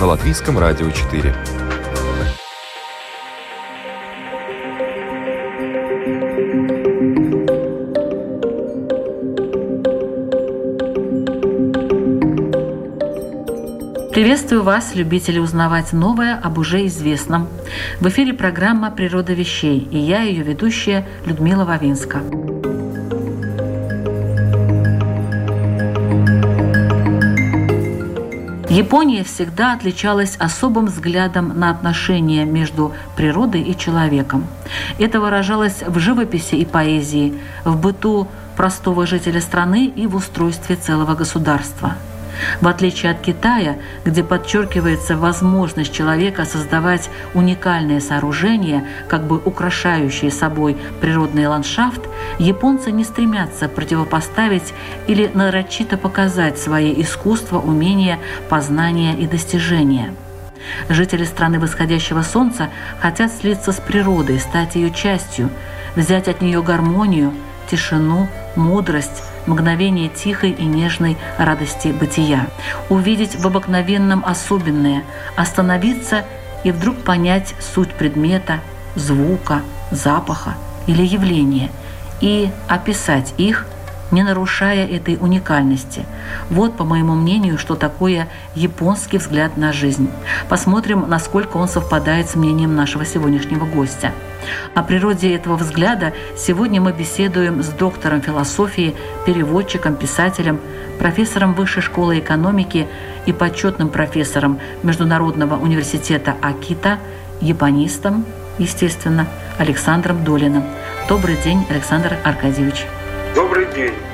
на Латвийском радио 4. Приветствую вас, любители узнавать новое об уже известном. В эфире программа «Природа вещей» и я, ее ведущая Людмила Вавинска. Япония всегда отличалась особым взглядом на отношения между природой и человеком. Это выражалось в живописи и поэзии, в быту простого жителя страны и в устройстве целого государства – в отличие от Китая, где подчеркивается возможность человека создавать уникальные сооружения, как бы украшающие собой природный ландшафт, японцы не стремятся противопоставить или нарочито показать свои искусства, умения, познания и достижения. Жители страны восходящего солнца хотят слиться с природой, стать ее частью, взять от нее гармонию, тишину, мудрость, мгновение тихой и нежной радости бытия, увидеть в обыкновенном особенное, остановиться и вдруг понять суть предмета, звука, запаха или явления и описать их не нарушая этой уникальности. Вот, по моему мнению, что такое японский взгляд на жизнь. Посмотрим, насколько он совпадает с мнением нашего сегодняшнего гостя. О природе этого взгляда сегодня мы беседуем с доктором философии, переводчиком, писателем, профессором Высшей школы экономики и почетным профессором Международного университета Акита, японистом, естественно, Александром Долиным. Добрый день, Александр Аркадьевич. Добрый день.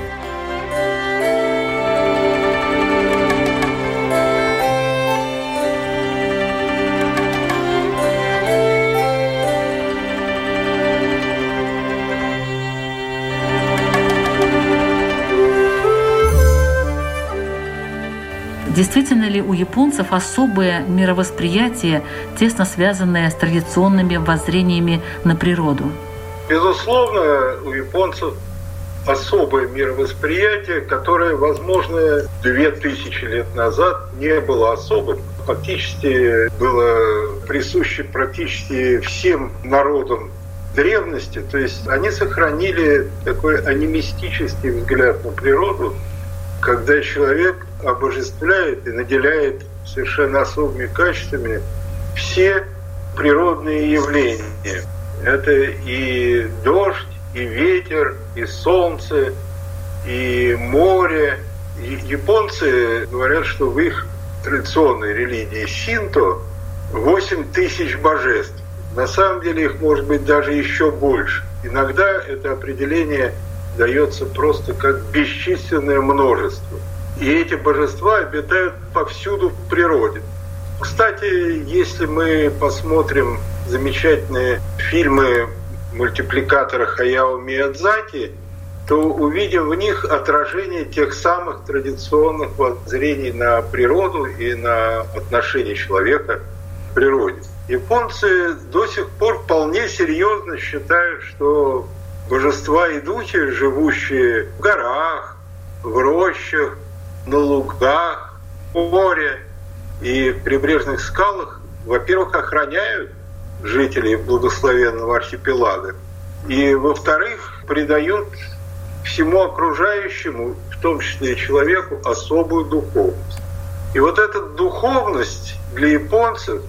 Действительно ли у японцев особое мировосприятие, тесно связанное с традиционными воззрениями на природу? Безусловно, у японцев особое мировосприятие, которое, возможно, две тысячи лет назад не было особым. Фактически было присуще практически всем народам древности, то есть они сохранили такой анимистический взгляд на природу, когда человек обожествляет и наделяет совершенно особыми качествами все природные явления. Это и дождь, и ветер, и солнце, и море. И японцы говорят, что в их традиционной религии синто 8 тысяч божеств. На самом деле их может быть даже еще больше. Иногда это определение дается просто как бесчисленное множество. И эти божества обитают повсюду в природе. Кстати, если мы посмотрим замечательные фильмы мультипликатора Хаяо Миядзаки, то увидим в них отражение тех самых традиционных воззрений на природу и на отношение человека к природе. Японцы до сих пор вполне серьезно считают, что божества и духи, живущие в горах, в рощах, на лугах, море и прибрежных скалах, во-первых, охраняют жителей благословенного архипелага. И, во-вторых, придают всему окружающему, в том числе и человеку, особую духовность. И вот эта духовность для японцев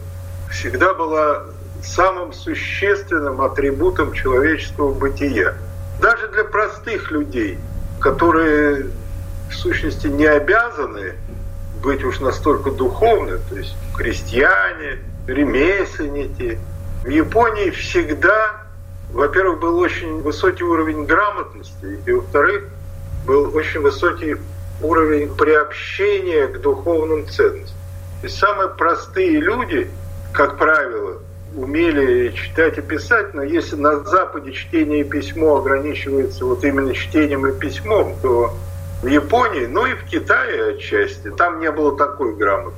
всегда была самым существенным атрибутом человеческого бытия. Даже для простых людей, которые в сущности не обязаны быть уж настолько духовны, то есть крестьяне, ремесленники, в Японии всегда, во-первых, был очень высокий уровень грамотности, и, во-вторых, был очень высокий уровень приобщения к духовным ценностям. Есть самые простые люди, как правило, умели читать и писать, но если на Западе чтение и письмо ограничивается вот именно чтением и письмом, то в Японии, ну и в Китае отчасти, там не было такой грамоты.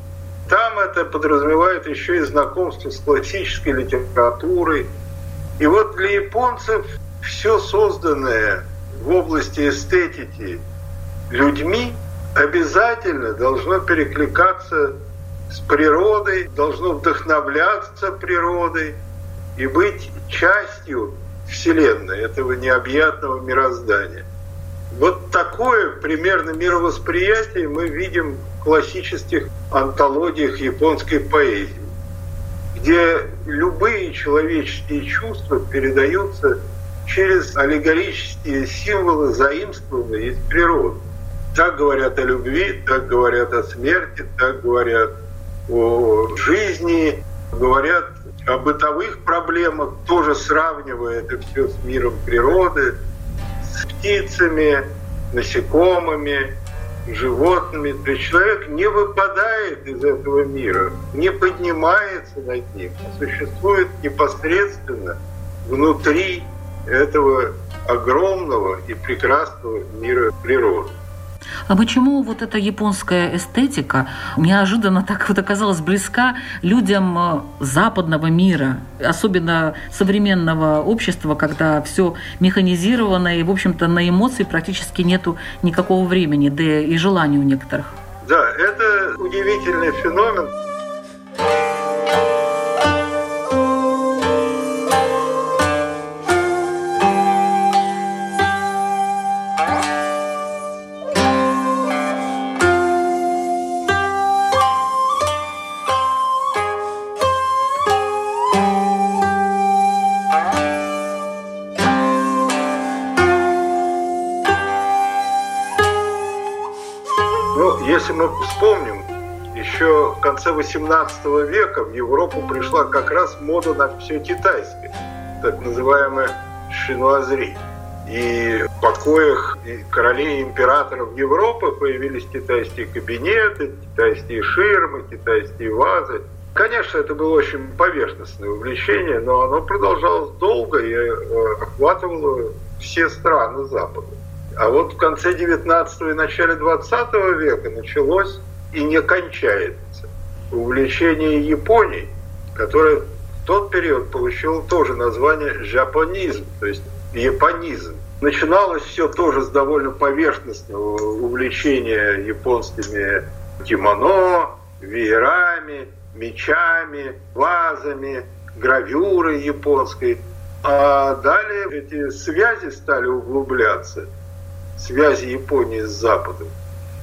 Там это подразумевает еще и знакомство с классической литературой. И вот для японцев все созданное в области эстетики людьми обязательно должно перекликаться с природой, должно вдохновляться природой и быть частью Вселенной, этого необъятного мироздания. Вот такое примерно мировосприятие мы видим в классических антологиях японской поэзии, где любые человеческие чувства передаются через аллегорические символы, заимствованные из природы. Так говорят о любви, так говорят о смерти, так говорят о жизни, говорят о бытовых проблемах, тоже сравнивая это все с миром природы, птицами, насекомыми, животными. То есть человек не выпадает из этого мира, не поднимается над ним, а существует непосредственно внутри этого огромного и прекрасного мира природы. А почему вот эта японская эстетика неожиданно так вот оказалась близка людям э, западного мира, особенно современного общества, когда все механизировано и, в общем-то, на эмоции практически нету никакого времени, да и желания у некоторых? Да, это удивительный феномен. 18 века в Европу пришла как раз мода на все китайское, так называемое шинуазри. И в покоях королей и императоров Европы появились китайские кабинеты, китайские ширмы, китайские вазы. Конечно, это было очень поверхностное увлечение, но оно продолжалось долго и э, охватывало все страны Запада. А вот в конце 19 и начале 20 века началось и не кончается увлечение Японией, которое в тот период получило тоже название «жапонизм», то есть японизм. Начиналось все тоже с довольно поверхностного увлечения японскими кимоно, веерами, мечами, вазами, гравюрой японской. А далее эти связи стали углубляться – связи Японии с Западом,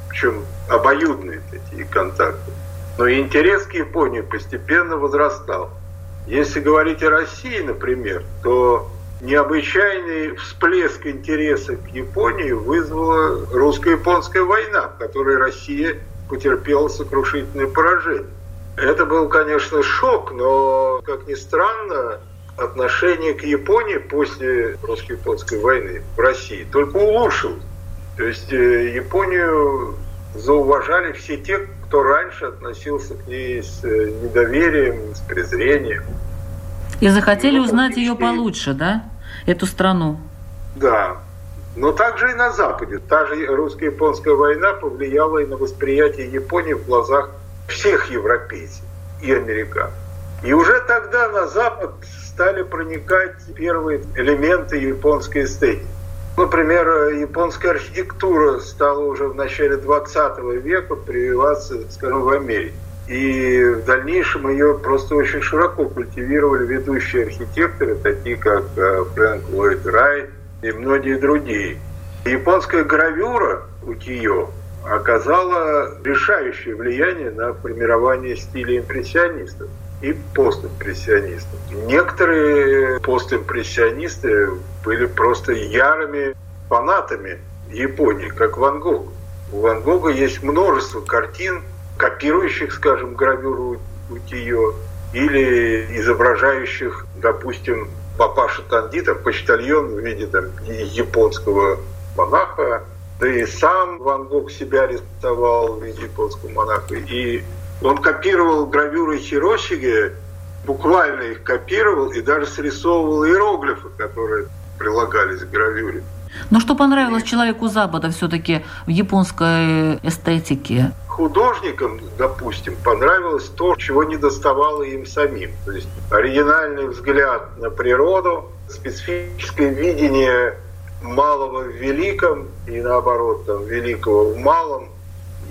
причем обоюдные такие контакты. Но интерес к Японии постепенно возрастал. Если говорить о России, например, то необычайный всплеск интереса к Японии вызвала русско-японская война, в которой Россия потерпела сокрушительное поражение. Это был, конечно, шок, но, как ни странно, отношение к Японии после русско-японской войны в России только улучшилось. То есть э, Японию зауважали все те, кто раньше относился к ней с э, недоверием, с презрением. И захотели ну, узнать ее получше, да? Эту страну. Да. Но также и на Западе. Та же русско-японская война повлияла и на восприятие Японии в глазах всех европейцев и американцев. И уже тогда на Запад стали проникать первые элементы японской эстетики. Например, японская архитектура стала уже в начале 20 века прививаться, скажем, в Америке. И в дальнейшем ее просто очень широко культивировали ведущие архитекторы, такие как э, Фрэнк Ллойд Райт и многие другие. Японская гравюра у Кио оказала решающее влияние на формирование стиля импрессионистов и постимпрессионистов. Некоторые постимпрессионисты были просто ярыми фанатами Японии, как Ван Гог. У Ван Гога есть множество картин, копирующих, скажем, гравюру у Тио, или изображающих, допустим, папаша Тандита, почтальон в виде там, японского монаха, да и сам Ван Гог себя рисовал в виде японского монаха, и Он копировал гравюры Хиросиге, буквально их копировал и даже срисовывал иероглифы, которые прилагались к гравюре. Но что понравилось человеку Запада все-таки в японской эстетике? Художникам, допустим, понравилось то, чего не доставало им самим. То есть оригинальный взгляд на природу, специфическое видение малого в великом и наоборот, там, великого в малом.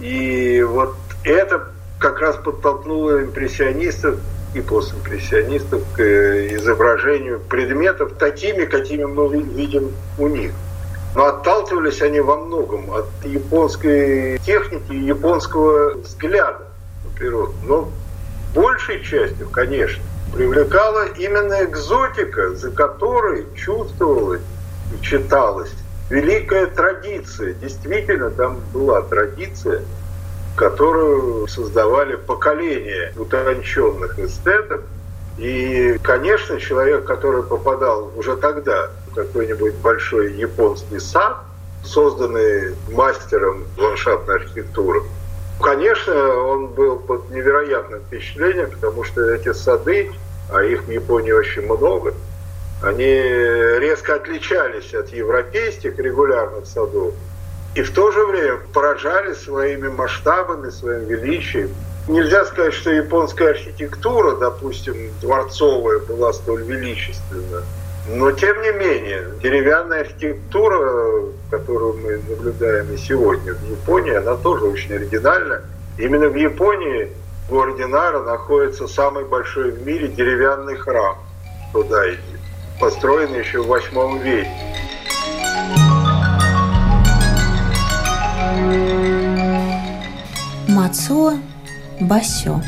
И вот это как раз подтолкнуло импрессионистов и постимпрессионистов к э, изображению предметов такими, какими мы видим у них. Но отталкивались они во многом от японской техники и японского взгляда на природу. Но большей частью, конечно, привлекала именно экзотика, за которой чувствовалась и читалась великая традиция. Действительно, там была традиция, которую создавали поколения утонченных эстетов. И, конечно, человек, который попадал уже тогда в какой-нибудь большой японский сад, созданный мастером ландшафтной архитектуры, конечно, он был под невероятным впечатлением, потому что эти сады, а их в Японии очень много, они резко отличались от европейских регулярных садов и в то же время поражали своими масштабами, своим величием. Нельзя сказать, что японская архитектура, допустим, дворцовая, была столь величественна. Но, тем не менее, деревянная архитектура, которую мы наблюдаем и сегодня в Японии, она тоже очень оригинальна. Именно в Японии, в городе Нара, находится самый большой в мире деревянный храм туда идти, построенный еще в восьмом веке. Мацуо Басё.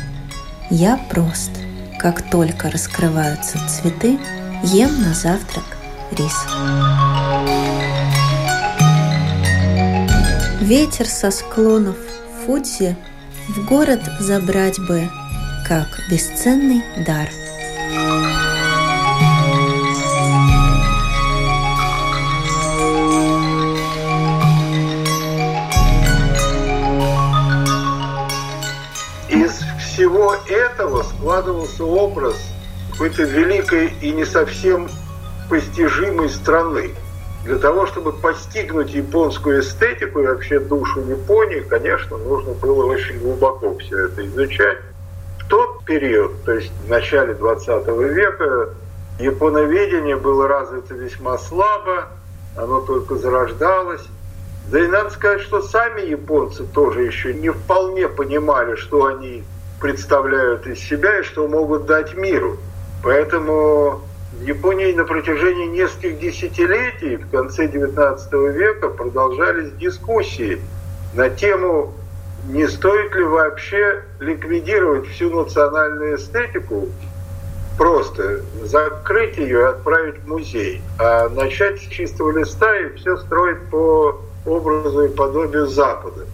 Я прост. Как только раскрываются цветы, ем на завтрак рис. Ветер со склонов Фудзи в город забрать бы, как бесценный дар – всего этого складывался образ какой-то великой и не совсем постижимой страны. Для того, чтобы постигнуть японскую эстетику и вообще душу Японии, конечно, нужно было очень глубоко все это изучать. В тот период, то есть в начале 20 века, японоведение было развито весьма слабо, оно только зарождалось. Да и надо сказать, что сами японцы тоже еще не вполне понимали, что они представляют из себя и что могут дать миру. Поэтому в Японии на протяжении нескольких десятилетий, в конце XIX века, продолжались дискуссии на тему, не стоит ли вообще ликвидировать всю национальную эстетику, просто закрыть ее и отправить в музей, а начать с чистого листа и все строить по образу и подобию Запада.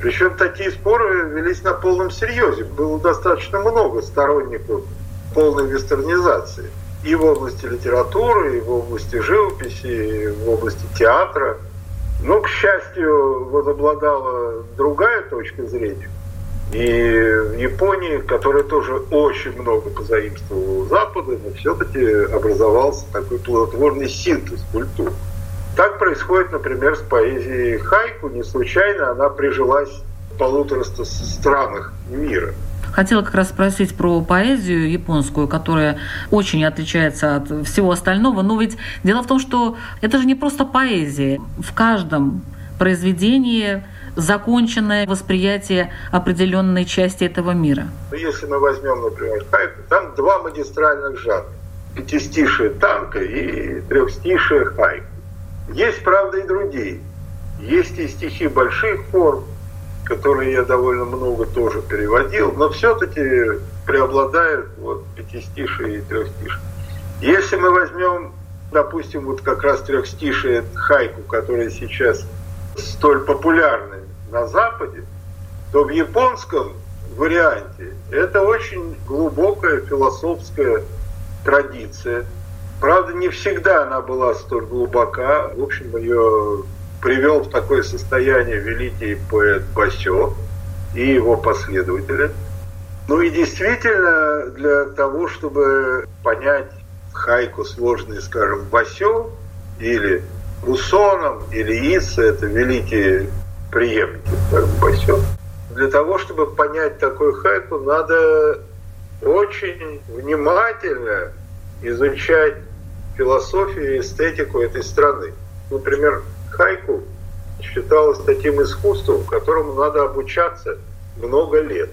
Причем такие споры велись на полном серьезе. Было достаточно много сторонников полной вестернизации. И в области литературы, и в области живописи, и в области театра. Но, к счастью, возобладала другая точка зрения. И в Японии, которая тоже очень много позаимствовала Запада, но все-таки образовался такой плодотворный синтез культур. Так происходит, например, с поэзией хайку. Не случайно она прижилась в полутораста странах мира. Хотела как раз спросить про поэзию японскую, которая очень отличается от всего остального. Но ведь дело в том, что это же не просто поэзия. В каждом произведении законченное восприятие определенной части этого мира. Ну, если мы возьмем, например, хайку, там два магистральных жанра. Пятистишие танка и трехстишие хайку. Есть, правда, и другие. Есть и стихи больших форм, которые я довольно много тоже переводил, но все-таки преобладают вот пятистишие и трехстишие. Если мы возьмем, допустим, вот как раз трехстишие хайку, которые сейчас столь популярны на Западе, то в японском варианте это очень глубокая философская традиция – Правда, не всегда она была столь глубока. В общем, ее привел в такое состояние великий поэт Басё и его последователи. Ну и действительно, для того, чтобы понять хайку сложный, скажем, Басё или Русоном или Иса, это великие преемники, Басё, для того, чтобы понять такой хайку, надо очень внимательно изучать философию и эстетику этой страны. Например, хайку считалось таким искусством, которому надо обучаться много лет.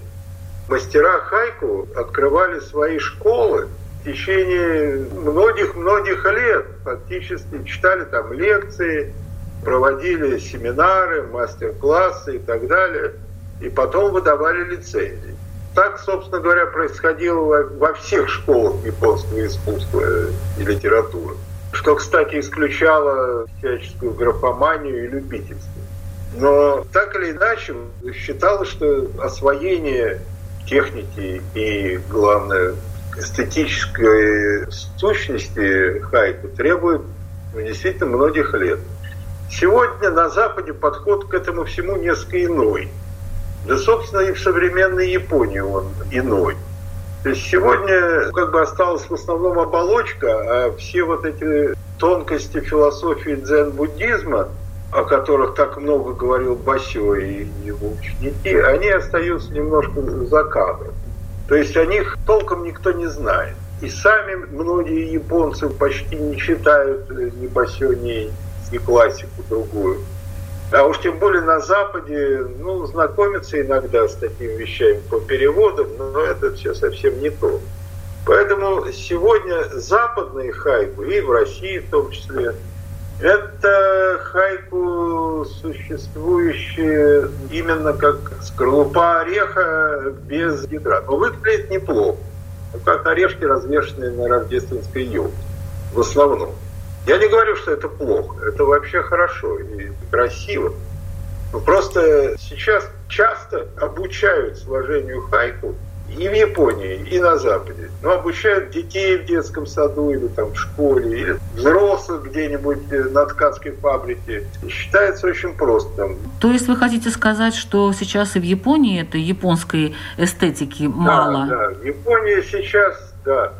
Мастера хайку открывали свои школы в течение многих-многих лет. Фактически читали там лекции, проводили семинары, мастер-классы и так далее. И потом выдавали лицензии. Так, собственно говоря, происходило во всех школах японского искусства и литературы. Что, кстати, исключало всяческую графоманию и любительство. Но так или иначе считалось, что освоение техники и, главное, эстетической сущности хайку требует ну, действительно многих лет. Сегодня на Западе подход к этому всему несколько иной. Да, собственно, и в современной Японии он иной. То есть сегодня как бы осталась в основном оболочка, а все вот эти тонкости философии дзен-буддизма, о которых так много говорил Басё и его ученики, они остаются немножко за кадром. То есть о них толком никто не знает. И сами многие японцы почти не читают ни Басё, ни, ни классику другую. А уж тем более на Западе, ну, знакомиться иногда с такими вещами по переводам, но это все совсем не то. Поэтому сегодня западные хайку, и в России в том числе, это хайку, существующие именно как скорлупа ореха без ядра. Но выглядит неплохо. Ну, как орешки, развешенные на рождественской елке. В основном. Я не говорю, что это плохо. Это вообще хорошо и красиво. Но просто сейчас часто обучают сложению хайку и в Японии, и на Западе. Но обучают детей в детском саду или там в школе, или взрослых где-нибудь э, на ткацкой фабрике. Считается очень просто. То есть вы хотите сказать, что сейчас и в Японии этой японской эстетики мало? Да, да. В Японии сейчас, да.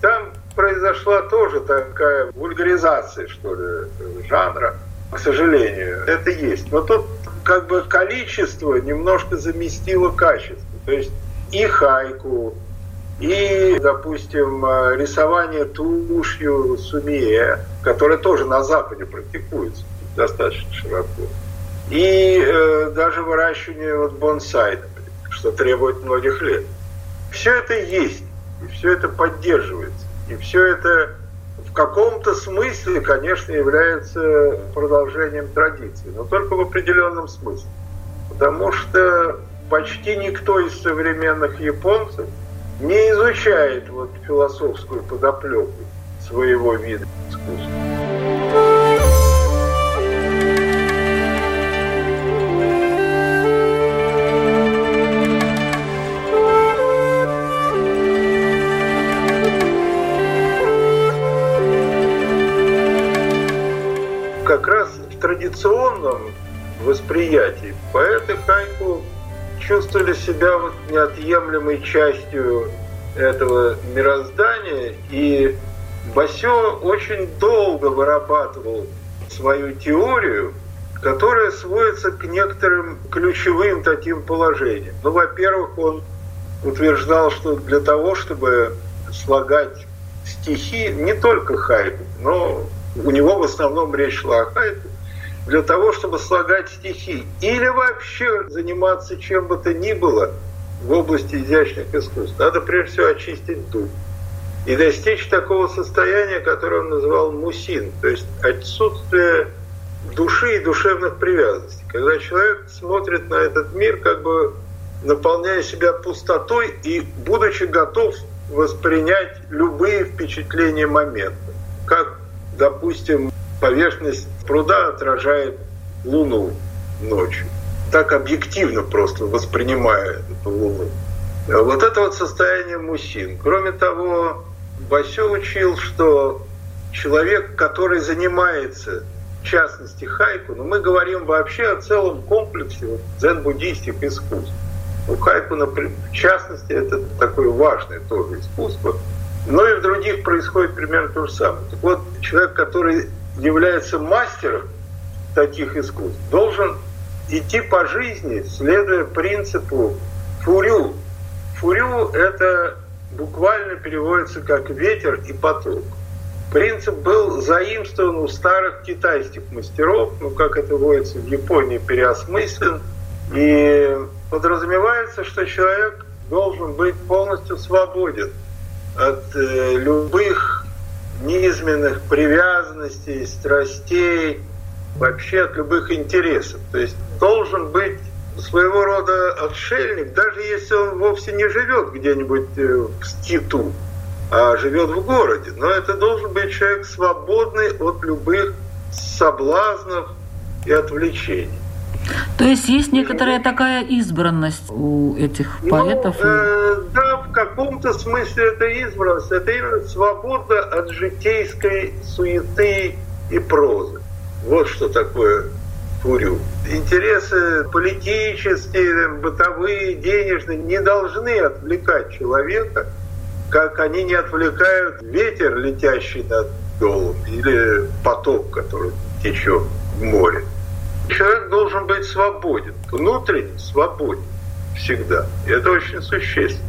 Там произошла тоже такая вульгаризация, что ли, жанра, к сожалению. Это есть. Но тут как бы количество немножко заместило качество. То есть и хайку, и, допустим, рисование тушью сумея, которое тоже на Западе практикуется достаточно широко. И э, даже выращивание вот бонсай, что требует многих лет. Все это есть, и все это поддерживается. И все это в каком-то смысле, конечно, является продолжением традиции, но только в определенном смысле. Потому что почти никто из современных японцев не изучает вот философскую подоплеку своего вида искусства. Традиционном восприятии поэты Хайку чувствовали себя вот неотъемлемой частью этого мироздания, и Басё очень долго вырабатывал свою теорию, которая сводится к некоторым ключевым таким положениям. Ну, во-первых, он утверждал, что для того, чтобы слагать стихи, не только хайку, но у него в основном речь шла для того, чтобы слагать стихи или вообще заниматься чем бы то ни было в области изящных искусств, надо прежде всего очистить дух и достичь такого состояния, которое он называл мусин, то есть отсутствие души и душевных привязанностей. Когда человек смотрит на этот мир, как бы наполняя себя пустотой и будучи готов воспринять любые впечатления момента. Как, допустим, поверхность пруда отражает Луну ночью. Так объективно просто воспринимая Луну. Вот это вот состояние мужчин. Кроме того, Басё учил, что человек, который занимается в частности хайку, но мы говорим вообще о целом комплексе вот, дзен-буддийских искусств. Ну, хайку, в частности, это такое важное тоже искусство. Но и в других происходит примерно то же самое. Так вот, человек, который является мастером таких искусств, должен идти по жизни, следуя принципу фурю. Фурю – это буквально переводится как ветер и поток. Принцип был заимствован у старых китайских мастеров, ну, как это водится в Японии, переосмыслен. И подразумевается, что человек должен быть полностью свободен от э, любых низменных привязанностей, страстей, вообще от любых интересов. То есть должен быть своего рода отшельник, даже если он вовсе не живет где-нибудь э, в скиту, а живет в городе. Но это должен быть человек свободный от любых соблазнов и отвлечений. То есть есть некоторая такая избранность у этих ну, поэтов? Ну, э, да, в каком-то смысле это избранность. Это именно свобода от житейской суеты и прозы. Вот что такое фурю. Интересы политические, бытовые, денежные не должны отвлекать человека, как они не отвлекают ветер, летящий над долом, или поток, который течет в море. Человек должен быть свободен, внутренне свободен всегда. И это очень существенно.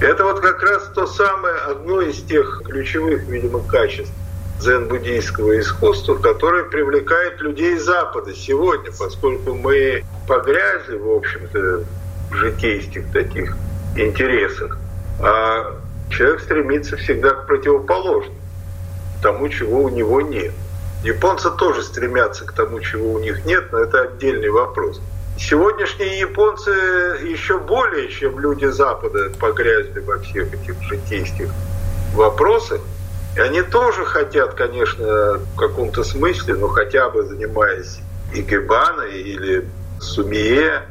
Это вот как раз то самое, одно из тех ключевых, видимо, качеств дзен-буддийского искусства, которое привлекает людей Запада сегодня, поскольку мы погрязли, в общем-то, в житейских таких интересах, а человек стремится всегда к противоположному, тому, чего у него нет. Японцы тоже стремятся к тому, чего у них нет, но это отдельный вопрос. Сегодняшние японцы еще более, чем люди Запада, погрязли во всех этих житейских вопросах. И они тоже хотят, конечно, в каком-то смысле, но хотя бы занимаясь икебаной или сумие,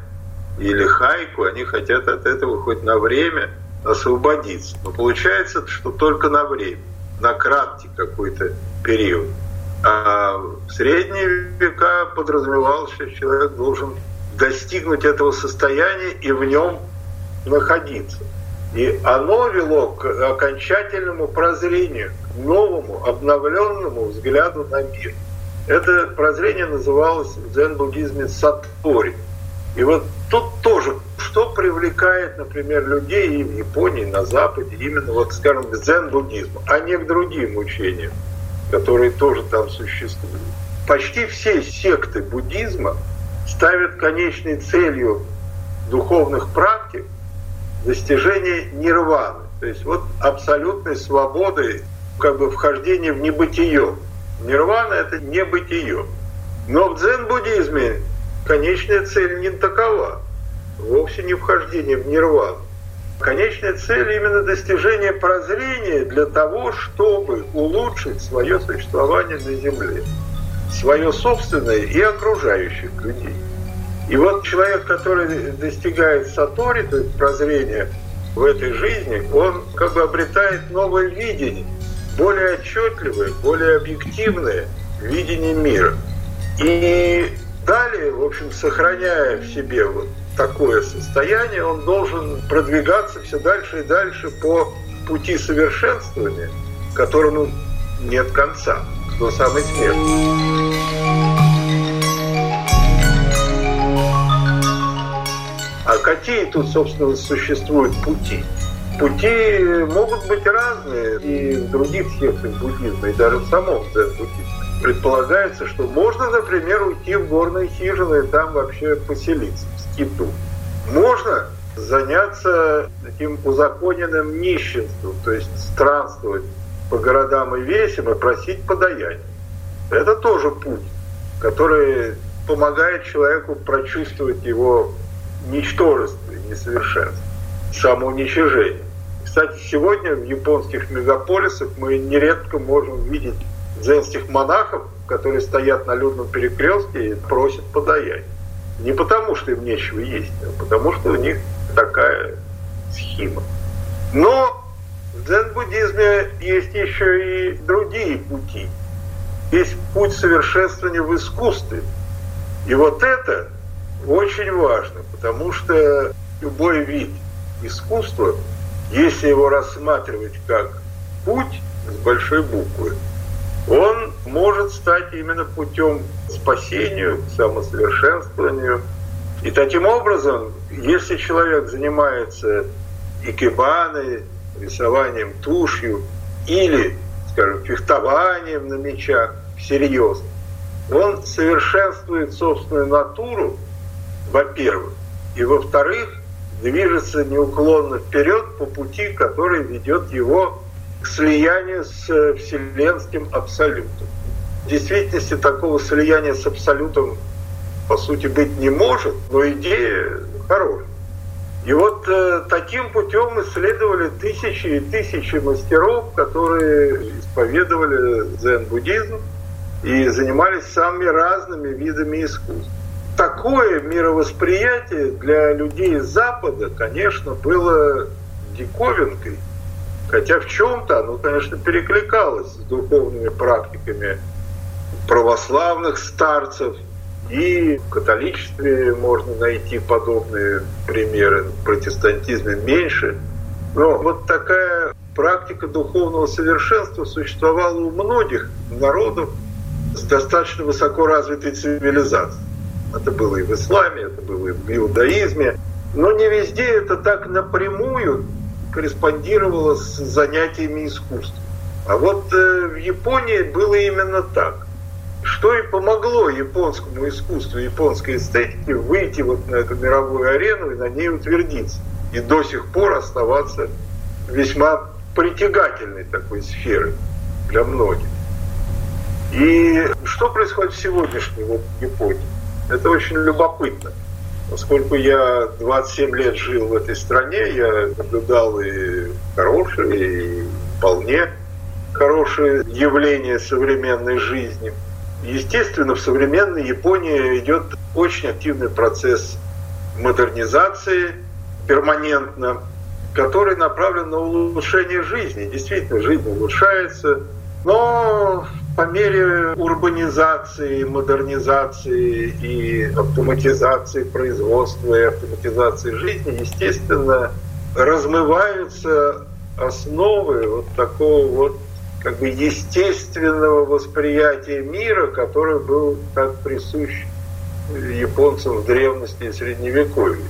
или хайку, они хотят от этого хоть на время освободиться. Но получается, что только на время, на краткий какой-то период. А в средние века подразумевалось, что человек должен достигнуть этого состояния и в нем находиться. И оно вело к окончательному прозрению, новому, обновленному взгляду на мир. Это прозрение называлось в дзен-буддизме сатори. И вот тут тоже, что привлекает, например, людей и в Японии, на Западе, именно, вот, скажем, к дзен-буддизму, а не к другим учениям которые тоже там существуют. Почти все секты буддизма ставят конечной целью духовных практик достижение нирваны, то есть вот абсолютной свободы, как бы вхождение в небытие. Нирвана — это небытие. Но в дзен-буддизме конечная цель не такова, вовсе не вхождение в нирвану. Конечная цель именно достижение прозрения для того, чтобы улучшить свое существование на Земле, свое собственное и окружающих людей. И вот человек, который достигает сатори, то есть прозрения в этой жизни, он как бы обретает новое видение, более отчетливое, более объективное видение мира. И далее, в общем, сохраняя в себе вот такое состояние, он должен продвигаться все дальше и дальше по пути совершенствования, которому нет конца, до самой смерти. А какие тут, собственно, существуют пути? Пути могут быть разные и в других сектах буддизма, и даже в самом дзен-буддизме. Предполагается, что можно, например, уйти в горные хижины и там вообще поселиться скиту. Можно заняться таким узаконенным нищенством, то есть странствовать по городам и весям и просить подаяние. Это тоже путь, который помогает человеку прочувствовать его ничтожество и несовершенство, самоуничижение. Кстати, сегодня в японских мегаполисах мы нередко можем видеть дзенских монахов, которые стоят на людном перекрестке и просят подаяние. Не потому, что им нечего есть, а потому, что у них такая схема. Но в дзен-буддизме есть еще и другие пути. Есть путь совершенствования в искусстве. И вот это очень важно, потому что любой вид искусства, если его рассматривать как путь с большой буквы, он может стать именно путем спасению, к самосовершенствованию. И таким образом, если человек занимается икебаной, рисованием тушью или, скажем, фехтованием на мечах всерьез, он совершенствует собственную натуру, во-первых, и во-вторых, движется неуклонно вперед по пути, который ведет его к слиянию с э, вселенским абсолютом. В действительности такого слияния с абсолютом по сути быть не может, но идея хорошая. И вот э, таким путем исследовали тысячи и тысячи мастеров, которые исповедовали дзен-буддизм и занимались самыми разными видами искусств. Такое мировосприятие для людей Запада, конечно, было диковинкой. Хотя в чем-то оно, конечно, перекликалось с духовными практиками православных старцев. И в католичестве можно найти подобные примеры, в протестантизме меньше. Но вот такая практика духовного совершенства существовала у многих народов с достаточно высоко развитой цивилизацией. Это было и в исламе, это было и в иудаизме. Но не везде это так напрямую корреспондировало с занятиями искусством. А вот э, в Японии было именно так. Что и помогло японскому искусству, японской эстетике выйти вот на эту мировую арену и на ней утвердиться. И до сих пор оставаться весьма притягательной такой сферой для многих. И что происходит в сегодняшней вот Японии? Это очень любопытно. Поскольку я 27 лет жил в этой стране, я наблюдал и хорошие, и вполне хорошие явления современной жизни. Естественно, в современной Японии идет очень активный процесс модернизации перманентно, который направлен на улучшение жизни. Действительно, жизнь улучшается, но по мере урбанизации, модернизации и автоматизации производства и автоматизации жизни, естественно, размываются основы вот такого вот как бы естественного восприятия мира, который был так присущ японцам в древности и средневековье.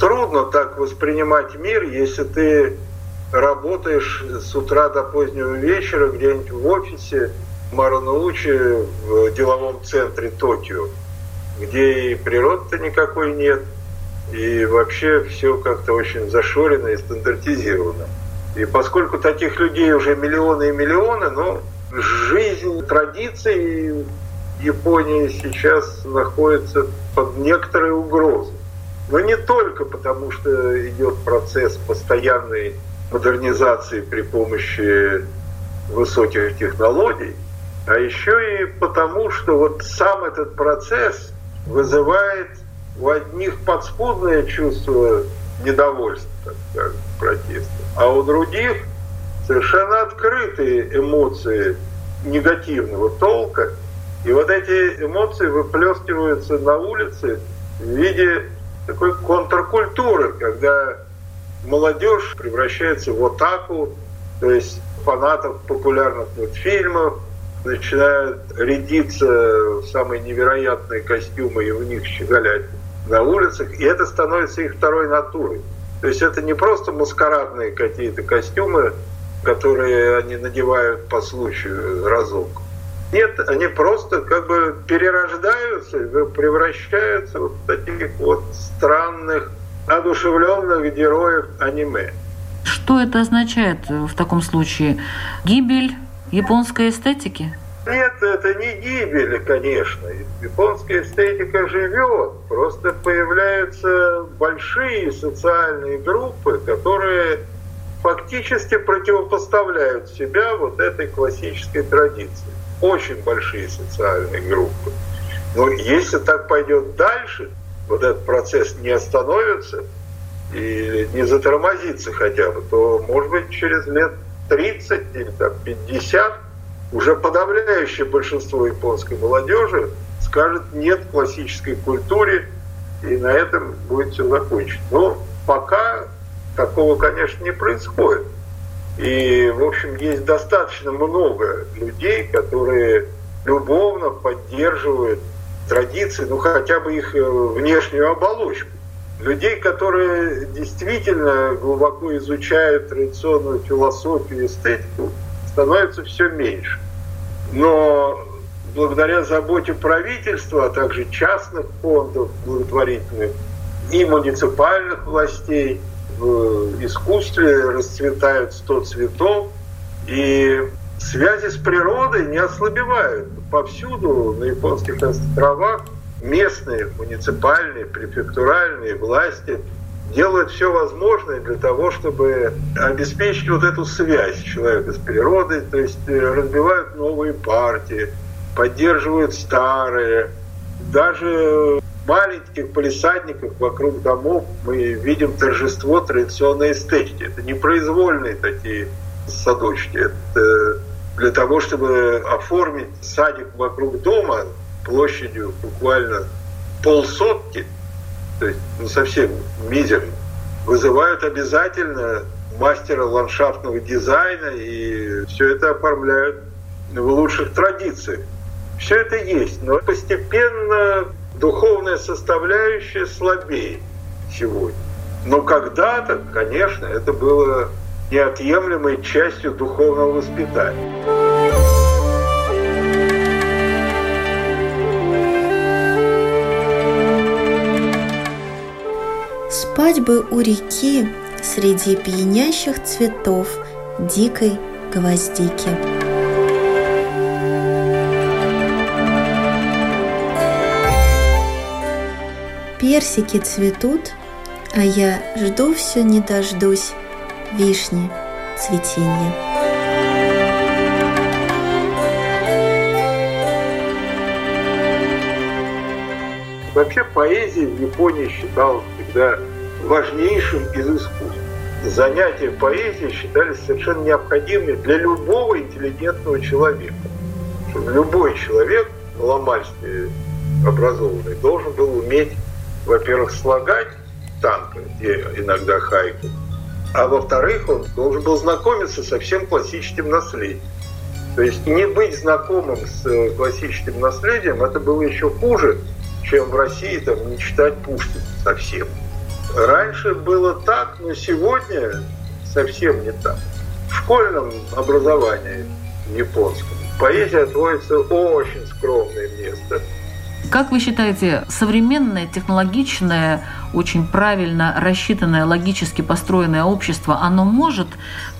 Трудно так воспринимать мир, если ты работаешь с утра до позднего вечера где-нибудь в офисе, Маранаучи в деловом центре Токио, где и природы-то никакой нет, и вообще все как-то очень зашорено и стандартизировано. И поскольку таких людей уже миллионы и миллионы, ну, жизнь традиций Японии сейчас находится под некоторой угрозой. Но не только потому, что идет процесс постоянной модернизации при помощи высоких технологий, а еще и потому, что вот сам этот процесс вызывает у одних подспудное чувство недовольства, так протеста, а у других совершенно открытые эмоции негативного толка. И вот эти эмоции выплескиваются на улице в виде такой контркультуры, когда молодежь превращается в атаку, то есть фанатов популярных мультфильмов, начинают рядиться в самые невероятные костюмы и в них щеголять на улицах, и это становится их второй натурой. То есть это не просто маскарадные какие-то костюмы, которые они надевают по случаю разок. Нет, они просто как бы перерождаются, превращаются в таких вот странных, одушевленных героев аниме. Что это означает в таком случае? Гибель японской эстетики? Нет, это не гибель, конечно. Японская эстетика живет. Просто появляются большие социальные группы, которые фактически противопоставляют себя вот этой классической традиции. Очень большие социальные группы. Но если так пойдет дальше, вот этот процесс не остановится и не затормозится хотя бы, то, может быть, через лет 30 или там, 50 уже подавляющее большинство японской молодежи скажет нет классической культуре, и на этом будет все закончено. Но пока такого, конечно, не происходит. И, в общем, есть достаточно много людей, которые любовно поддерживают традиции, ну хотя бы их э, внешнюю оболочку. Людей, которые действительно глубоко изучают традиционную философию и эстетику, становится все меньше. Но благодаря заботе правительства, а также частных фондов благотворительных и муниципальных властей в искусстве расцветают сто цветов, и связи с природой не ослабевают. Повсюду на японских островах местные, муниципальные, префектуральные власти делают все возможное для того, чтобы обеспечить вот эту связь человека с природой, то есть э, разбивают новые партии, поддерживают старые. Даже в маленьких полисадниках вокруг домов мы видим торжество традиционной эстетики. Это не произвольные такие садочки. Это для того, чтобы оформить садик вокруг дома площадью буквально полсотки, то есть ну, совсем мизерно, вызывают обязательно мастера ландшафтного дизайна и все это оформляют в лучших традициях. Все это есть, но постепенно духовная составляющая слабеет сегодня. Но когда-то, конечно, это было неотъемлемой частью духовного воспитания. Спать бы у реки среди пьянящих цветов дикой гвоздики. Персики цветут, а я жду все не дождусь вишни цветения. Вообще поэзия в Японии считалась всегда важнейшим из искусств. Занятия поэзией считались совершенно необходимыми для любого интеллигентного человека. Любой человек, маломальски образованный, должен был уметь, во-первых, слагать танго, где иногда хайку, а во-вторых, он должен был знакомиться со всем классическим наследием. То есть не быть знакомым с э, классическим наследием, это было еще хуже, чем в России там, не читать Пушкина совсем. Раньше было так, но сегодня совсем не так. В школьном образовании японском поэзия отводится очень скромное место – как вы считаете, современное, технологичное, очень правильно рассчитанное, логически построенное общество, оно может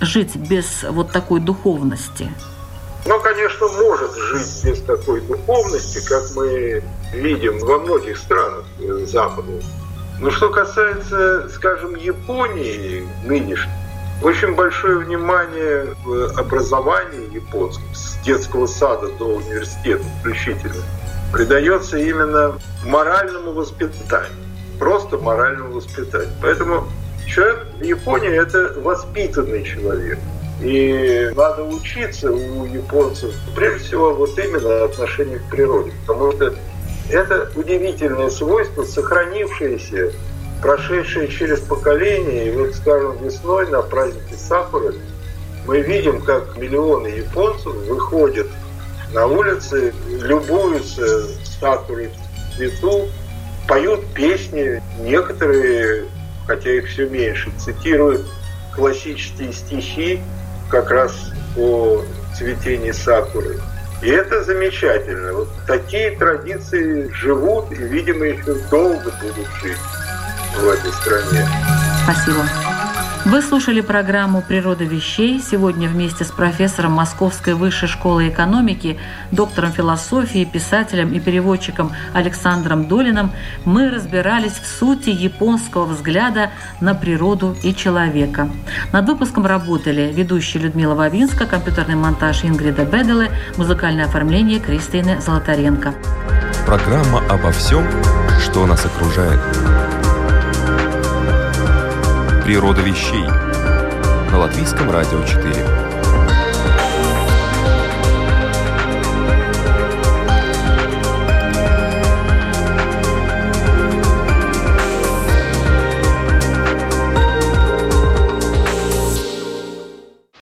жить без вот такой духовности? Ну, конечно, может жить без такой духовности, как мы видим во многих странах Запада. Но что касается, скажем, Японии нынешней, очень большое внимание в образовании японском, с детского сада до университета включительно – придается именно моральному воспитанию. Просто моральному воспитанию. Поэтому человек в Японии – это воспитанный человек. И надо учиться у японцев, прежде всего, вот именно отношению к природе. Потому что это удивительное свойство, сохранившееся, прошедшее через поколения. И вот, скажем, весной на празднике Сакуры мы видим, как миллионы японцев выходят на улице, любуются статуей цвету, поют песни. Некоторые, хотя их все меньше, цитируют классические стихи как раз о цветении сакуры. И это замечательно. Вот такие традиции живут и, видимо, еще долго будут жить в этой стране. Спасибо. Вы слушали программу «Природа вещей». Сегодня вместе с профессором Московской высшей школы экономики, доктором философии, писателем и переводчиком Александром Долиным мы разбирались в сути японского взгляда на природу и человека. Над выпуском работали ведущая Людмила Вавинска, компьютерный монтаж Ингрида Беделы, музыкальное оформление Кристины Золотаренко. Программа обо всем, что нас окружает. Природа вещей на Латвийском радио 4.